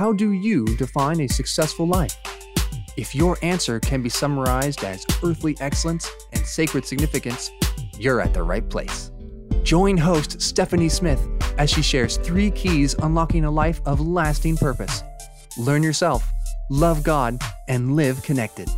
How do you define a successful life? If your answer can be summarized as earthly excellence and sacred significance, you're at the right place. Join host Stephanie Smith as she shares three keys unlocking a life of lasting purpose. Learn yourself, love God, and live connected.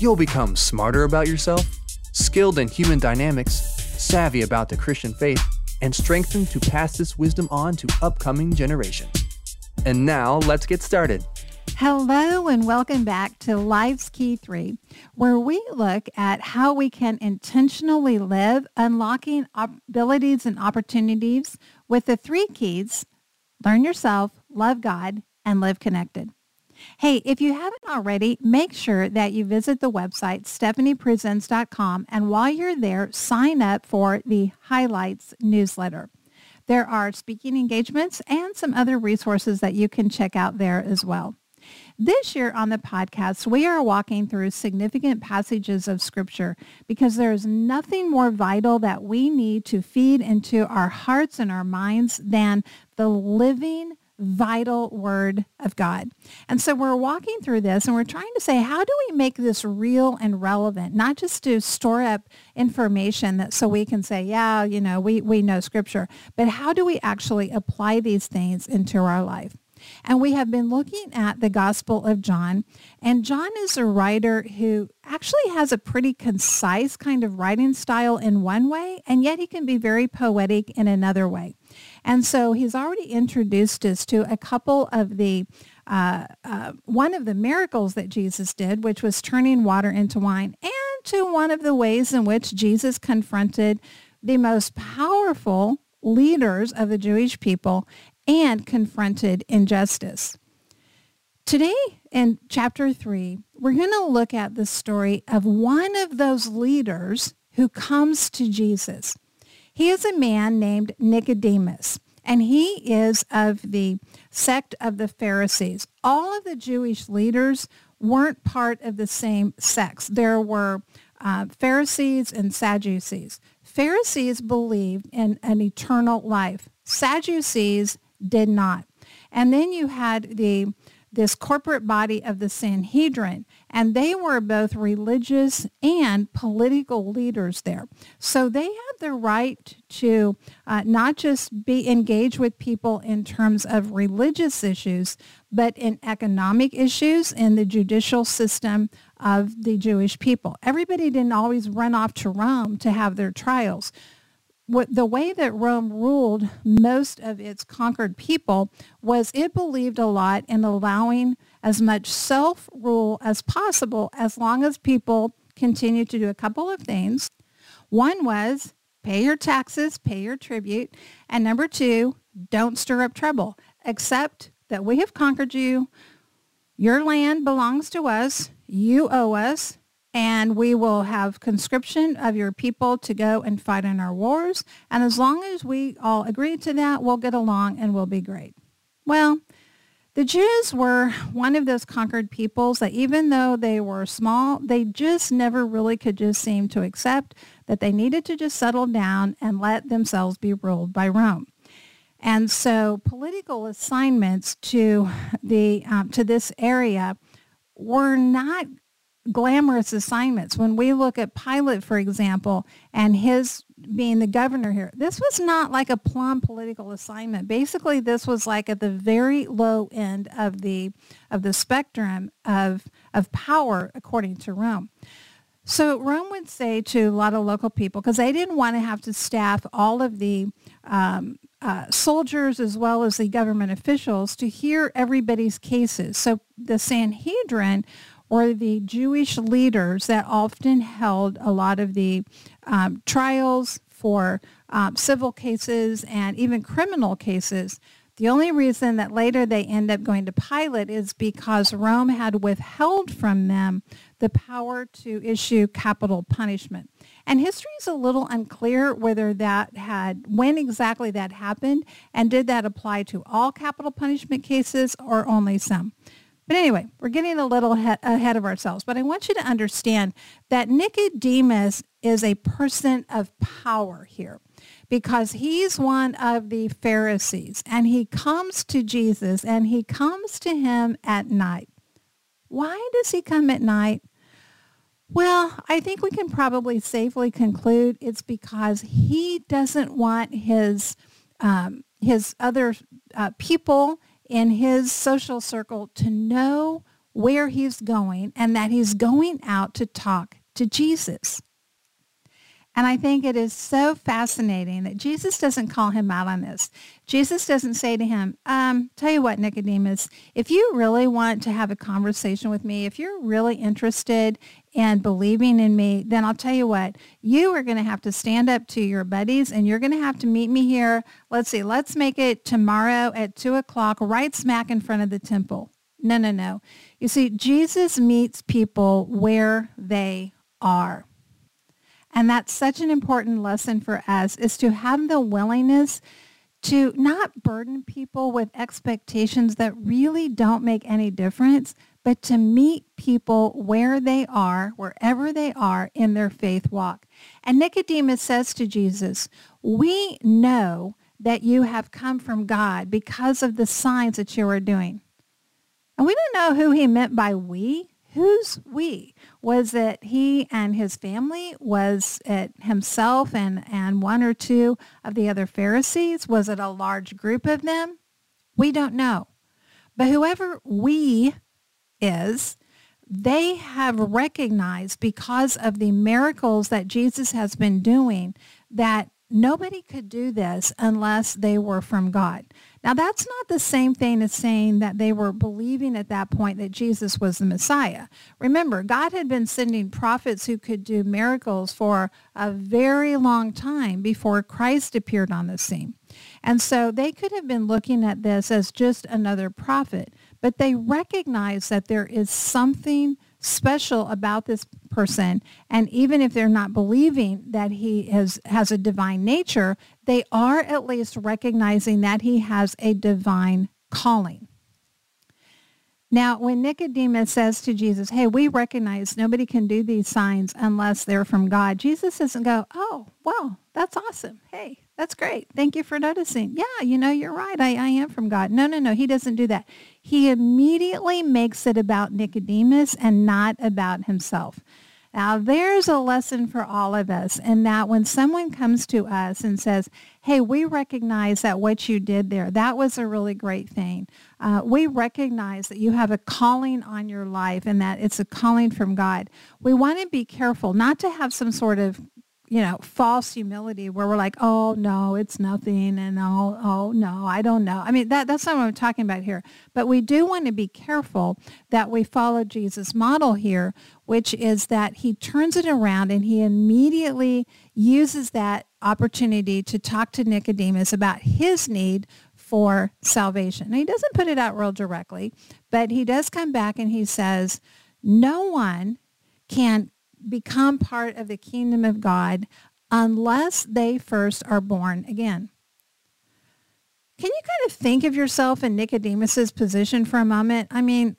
You'll become smarter about yourself, skilled in human dynamics, savvy about the Christian faith, and strengthened to pass this wisdom on to upcoming generations. And now let's get started. Hello and welcome back to Life's Key 3, where we look at how we can intentionally live, unlocking abilities and opportunities with the three keys, learn yourself, love God, and live connected. Hey, if you haven't already, make sure that you visit the website stephaniepresents.com and while you're there, sign up for the Highlights newsletter. There are speaking engagements and some other resources that you can check out there as well. This year on the podcast, we are walking through significant passages of Scripture because there is nothing more vital that we need to feed into our hearts and our minds than the living, vital word of God. And so we're walking through this and we're trying to say, how do we make this real and relevant? Not just to store up information that so we can say, yeah, you know, we, we know scripture, but how do we actually apply these things into our life? And we have been looking at the Gospel of John. And John is a writer who actually has a pretty concise kind of writing style in one way, and yet he can be very poetic in another way. And so he's already introduced us to a couple of the uh, uh, one of the miracles that Jesus did, which was turning water into wine, and to one of the ways in which Jesus confronted the most powerful leaders of the Jewish people and confronted injustice. Today in chapter 3, we're going to look at the story of one of those leaders who comes to Jesus. He is a man named Nicodemus, and he is of the sect of the Pharisees. All of the Jewish leaders weren't part of the same sects. There were uh, Pharisees and Sadducees. Pharisees believed in an eternal life. Sadducees did not. And then you had the this corporate body of the Sanhedrin, and they were both religious and political leaders there. So they had the right to uh, not just be engaged with people in terms of religious issues, but in economic issues in the judicial system of the Jewish people. Everybody didn't always run off to Rome to have their trials what the way that Rome ruled most of its conquered people was it believed a lot in allowing as much self-rule as possible as long as people continued to do a couple of things. One was pay your taxes, pay your tribute, and number two, don't stir up trouble. Accept that we have conquered you. Your land belongs to us. You owe us and we will have conscription of your people to go and fight in our wars. And as long as we all agree to that, we'll get along and we'll be great. Well, the Jews were one of those conquered peoples that even though they were small, they just never really could just seem to accept that they needed to just settle down and let themselves be ruled by Rome. And so political assignments to the um, to this area were not glamorous assignments. When we look at Pilate, for example, and his being the governor here, this was not like a plum political assignment. Basically, this was like at the very low end of the of the spectrum of of power, according to Rome. So Rome would say to a lot of local people, because they didn't want to have to staff all of the um, uh, soldiers as well as the government officials to hear everybody's cases. So the Sanhedrin or the Jewish leaders that often held a lot of the um, trials for um, civil cases and even criminal cases. The only reason that later they end up going to Pilate is because Rome had withheld from them the power to issue capital punishment. And history is a little unclear whether that had, when exactly that happened, and did that apply to all capital punishment cases or only some. But anyway, we're getting a little he- ahead of ourselves. But I want you to understand that Nicodemus is a person of power here because he's one of the Pharisees and he comes to Jesus and he comes to him at night. Why does he come at night? Well, I think we can probably safely conclude it's because he doesn't want his um, his other uh, people in his social circle to know where he's going and that he's going out to talk to Jesus. And I think it is so fascinating that Jesus doesn't call him out on this. Jesus doesn't say to him, um, tell you what, Nicodemus, if you really want to have a conversation with me, if you're really interested in believing in me, then I'll tell you what, you are going to have to stand up to your buddies and you're going to have to meet me here. Let's see, let's make it tomorrow at 2 o'clock, right smack in front of the temple. No, no, no. You see, Jesus meets people where they are. And that's such an important lesson for us is to have the willingness to not burden people with expectations that really don't make any difference, but to meet people where they are, wherever they are in their faith walk. And Nicodemus says to Jesus, we know that you have come from God because of the signs that you are doing. And we don't know who he meant by we. Who's we? Was it he and his family? Was it himself and, and one or two of the other Pharisees? Was it a large group of them? We don't know. But whoever we is, they have recognized because of the miracles that Jesus has been doing that nobody could do this unless they were from God. Now, that's not the same thing as saying that they were believing at that point that Jesus was the Messiah. Remember, God had been sending prophets who could do miracles for a very long time before Christ appeared on the scene. And so they could have been looking at this as just another prophet, but they recognize that there is something special about this person. And even if they're not believing that he is, has a divine nature, they are at least recognizing that he has a divine calling. Now, when Nicodemus says to Jesus, hey, we recognize nobody can do these signs unless they're from God, Jesus doesn't go, oh, wow that's awesome. Hey, that's great. Thank you for noticing. Yeah, you know, you're right. I, I am from God. No, no, no. He doesn't do that. He immediately makes it about Nicodemus and not about himself. Now, there's a lesson for all of us in that when someone comes to us and says, hey, we recognize that what you did there, that was a really great thing. Uh, we recognize that you have a calling on your life and that it's a calling from God. We want to be careful not to have some sort of you know, false humility where we're like, oh no, it's nothing and oh, oh no, I don't know. I mean, that, that's not what I'm talking about here. But we do want to be careful that we follow Jesus' model here, which is that he turns it around and he immediately uses that opportunity to talk to Nicodemus about his need for salvation. Now, he doesn't put it out real directly, but he does come back and he says, no one can become part of the kingdom of God unless they first are born again. Can you kind of think of yourself in Nicodemus's position for a moment? I mean,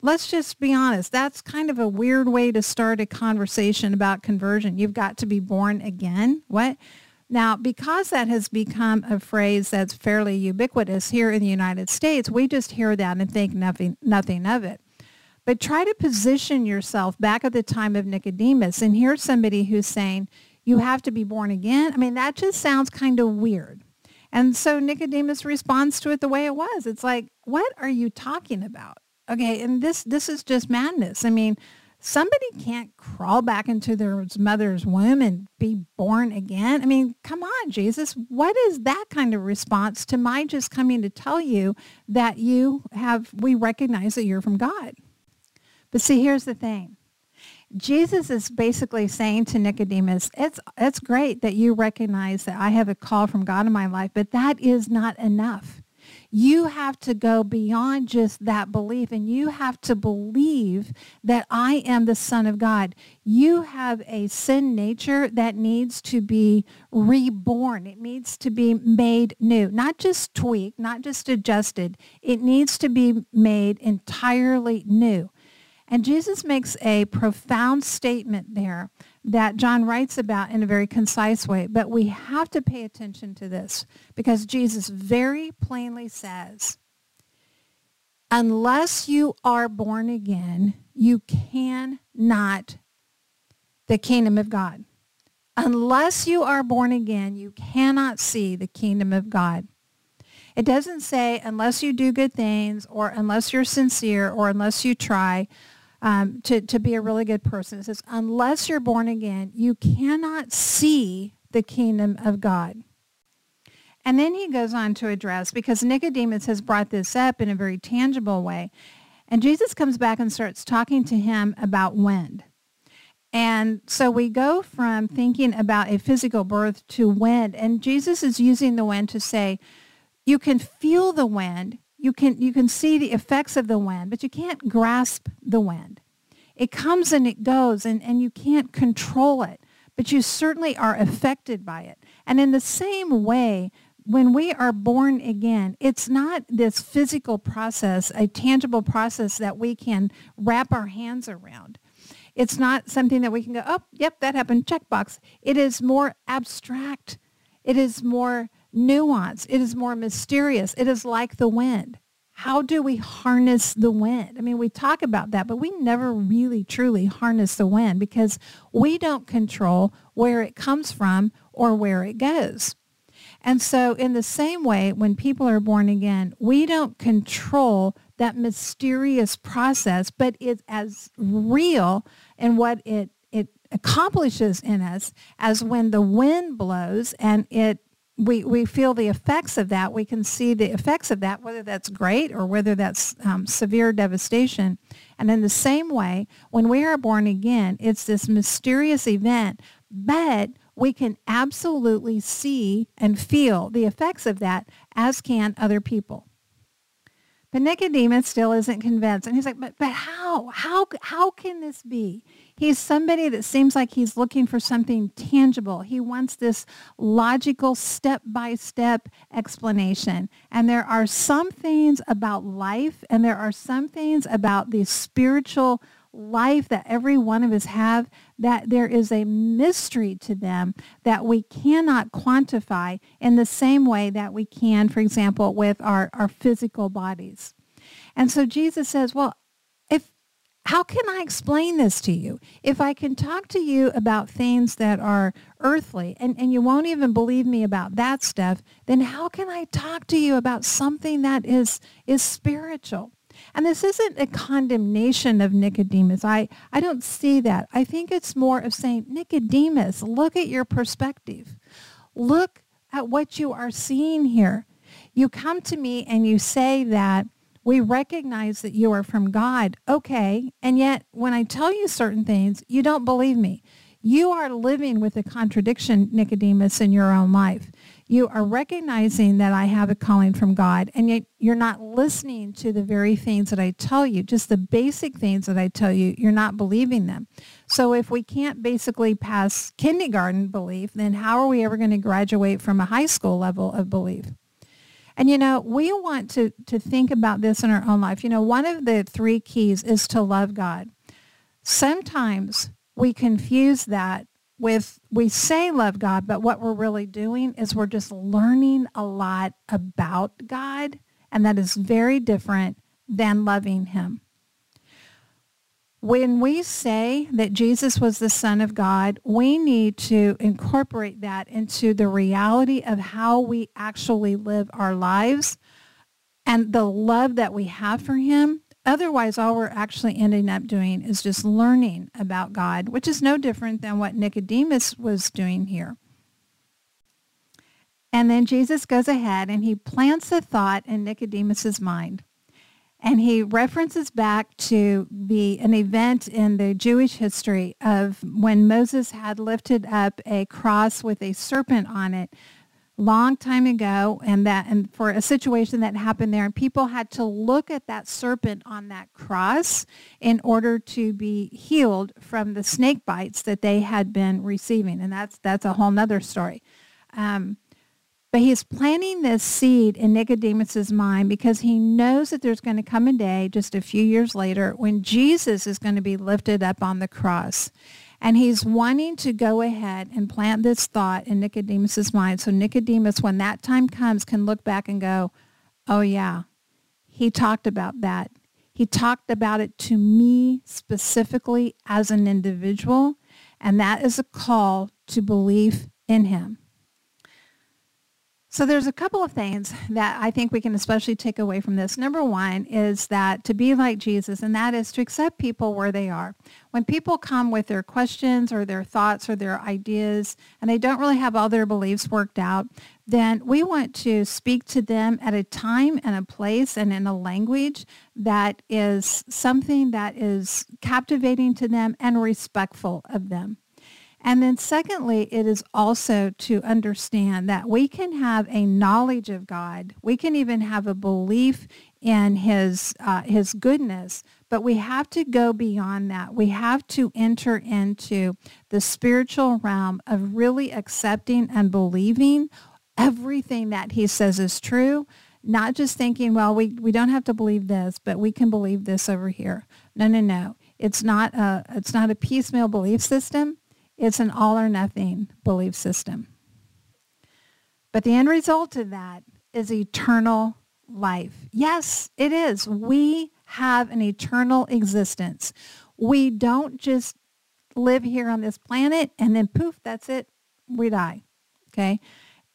let's just be honest. That's kind of a weird way to start a conversation about conversion. You've got to be born again. What? Now, because that has become a phrase that's fairly ubiquitous here in the United States, we just hear that and think nothing, nothing of it. But try to position yourself back at the time of Nicodemus. And here's somebody who's saying, you have to be born again. I mean, that just sounds kind of weird. And so Nicodemus responds to it the way it was. It's like, what are you talking about? Okay, and this this is just madness. I mean, somebody can't crawl back into their mother's womb and be born again. I mean, come on, Jesus. What is that kind of response to my just coming to tell you that you have we recognize that you're from God? But see, here's the thing. Jesus is basically saying to Nicodemus, it's, it's great that you recognize that I have a call from God in my life, but that is not enough. You have to go beyond just that belief and you have to believe that I am the Son of God. You have a sin nature that needs to be reborn. It needs to be made new, not just tweaked, not just adjusted. It needs to be made entirely new. And Jesus makes a profound statement there that John writes about in a very concise way. But we have to pay attention to this because Jesus very plainly says, unless you are born again, you cannot the kingdom of God. Unless you are born again, you cannot see the kingdom of God. It doesn't say unless you do good things or unless you're sincere or unless you try um, to, to be a really good person. It says unless you're born again, you cannot see the kingdom of God. And then he goes on to address, because Nicodemus has brought this up in a very tangible way. And Jesus comes back and starts talking to him about wind. And so we go from thinking about a physical birth to wind. And Jesus is using the wind to say, you can feel the wind. You can, you can see the effects of the wind, but you can't grasp the wind. It comes and it goes, and, and you can't control it, but you certainly are affected by it. And in the same way, when we are born again, it's not this physical process, a tangible process that we can wrap our hands around. It's not something that we can go, oh, yep, that happened, checkbox. It is more abstract. It is more nuanced. It is more mysterious. It is like the wind. How do we harness the wind? I mean, we talk about that, but we never really truly harness the wind because we don't control where it comes from or where it goes. And so in the same way, when people are born again, we don't control that mysterious process, but it's as real in what it, it accomplishes in us as when the wind blows and it we, we feel the effects of that. We can see the effects of that, whether that's great or whether that's um, severe devastation. And in the same way, when we are born again, it's this mysterious event, but we can absolutely see and feel the effects of that, as can other people. But Nicodemus still isn't convinced. And he's like, but, but how? How, how can this be? He's somebody that seems like he's looking for something tangible. He wants this logical step-by-step explanation. And there are some things about life and there are some things about the spiritual life that every one of us have that there is a mystery to them that we cannot quantify in the same way that we can, for example, with our, our physical bodies. And so Jesus says, well, how can I explain this to you? If I can talk to you about things that are earthly and, and you won't even believe me about that stuff, then how can I talk to you about something that is, is spiritual? And this isn't a condemnation of Nicodemus. I, I don't see that. I think it's more of saying, Nicodemus, look at your perspective. Look at what you are seeing here. You come to me and you say that we recognize that you are from God. Okay. And yet when I tell you certain things, you don't believe me. You are living with a contradiction, Nicodemus, in your own life you are recognizing that I have a calling from God, and yet you're not listening to the very things that I tell you, just the basic things that I tell you, you're not believing them. So if we can't basically pass kindergarten belief, then how are we ever going to graduate from a high school level of belief? And you know, we want to, to think about this in our own life. You know, one of the three keys is to love God. Sometimes we confuse that with we say love God, but what we're really doing is we're just learning a lot about God, and that is very different than loving him. When we say that Jesus was the Son of God, we need to incorporate that into the reality of how we actually live our lives and the love that we have for him Otherwise, all we're actually ending up doing is just learning about God, which is no different than what Nicodemus was doing here. And then Jesus goes ahead and he plants a thought in Nicodemus's mind. And he references back to the an event in the Jewish history of when Moses had lifted up a cross with a serpent on it long time ago and that and for a situation that happened there and people had to look at that serpent on that cross in order to be healed from the snake bites that they had been receiving. And that's that's a whole nother story. Um, but he's planting this seed in Nicodemus's mind because he knows that there's going to come a day just a few years later when Jesus is going to be lifted up on the cross And he's wanting to go ahead and plant this thought in Nicodemus's mind. So Nicodemus, when that time comes, can look back and go, oh yeah, he talked about that. He talked about it to me specifically as an individual. And that is a call to belief in him. So there's a couple of things that I think we can especially take away from this. Number one is that to be like Jesus, and that is to accept people where they are. When people come with their questions or their thoughts or their ideas, and they don't really have all their beliefs worked out, then we want to speak to them at a time and a place and in a language that is something that is captivating to them and respectful of them. And then secondly, it is also to understand that we can have a knowledge of God. We can even have a belief in his, uh, his goodness, but we have to go beyond that. We have to enter into the spiritual realm of really accepting and believing everything that he says is true, not just thinking, well, we, we don't have to believe this, but we can believe this over here. No, no, no. It's not a, it's not a piecemeal belief system. It's an all or nothing belief system. But the end result of that is eternal life. Yes, it is. We have an eternal existence. We don't just live here on this planet and then poof, that's it. We die. Okay.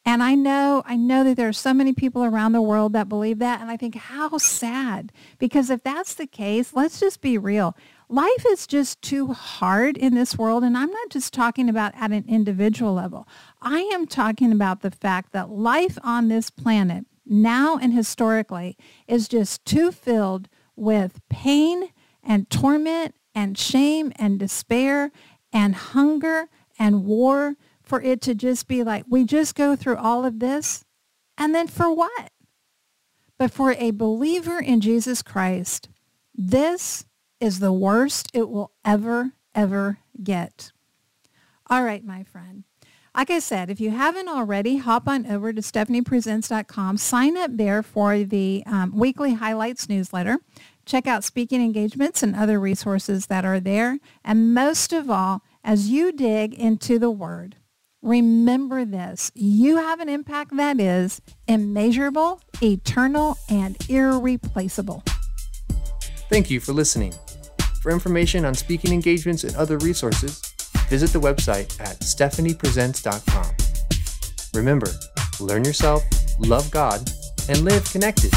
And I know, I know that there are so many people around the world that believe that. And I think how sad, because if that's the case, let's just be real life is just too hard in this world. And I'm not just talking about at an individual level. I am talking about the fact that life on this planet now and historically is just too filled with pain and torment and shame and despair and hunger and war for it to just be like, we just go through all of this. And then for what? But for a believer in Jesus Christ, this is the worst it will ever, ever get. All right, my friend. Like I said, if you haven't already, hop on over to stephaniepresents.com. Sign up there for the um, weekly highlights newsletter. Check out speaking engagements and other resources that are there. And most of all, as you dig into the word, remember this. You have an impact that is immeasurable, eternal, and irreplaceable. Thank you for listening. For information on speaking engagements and other resources, visit the website at stephaniepresents.com. Remember, learn yourself, love God, and live connected.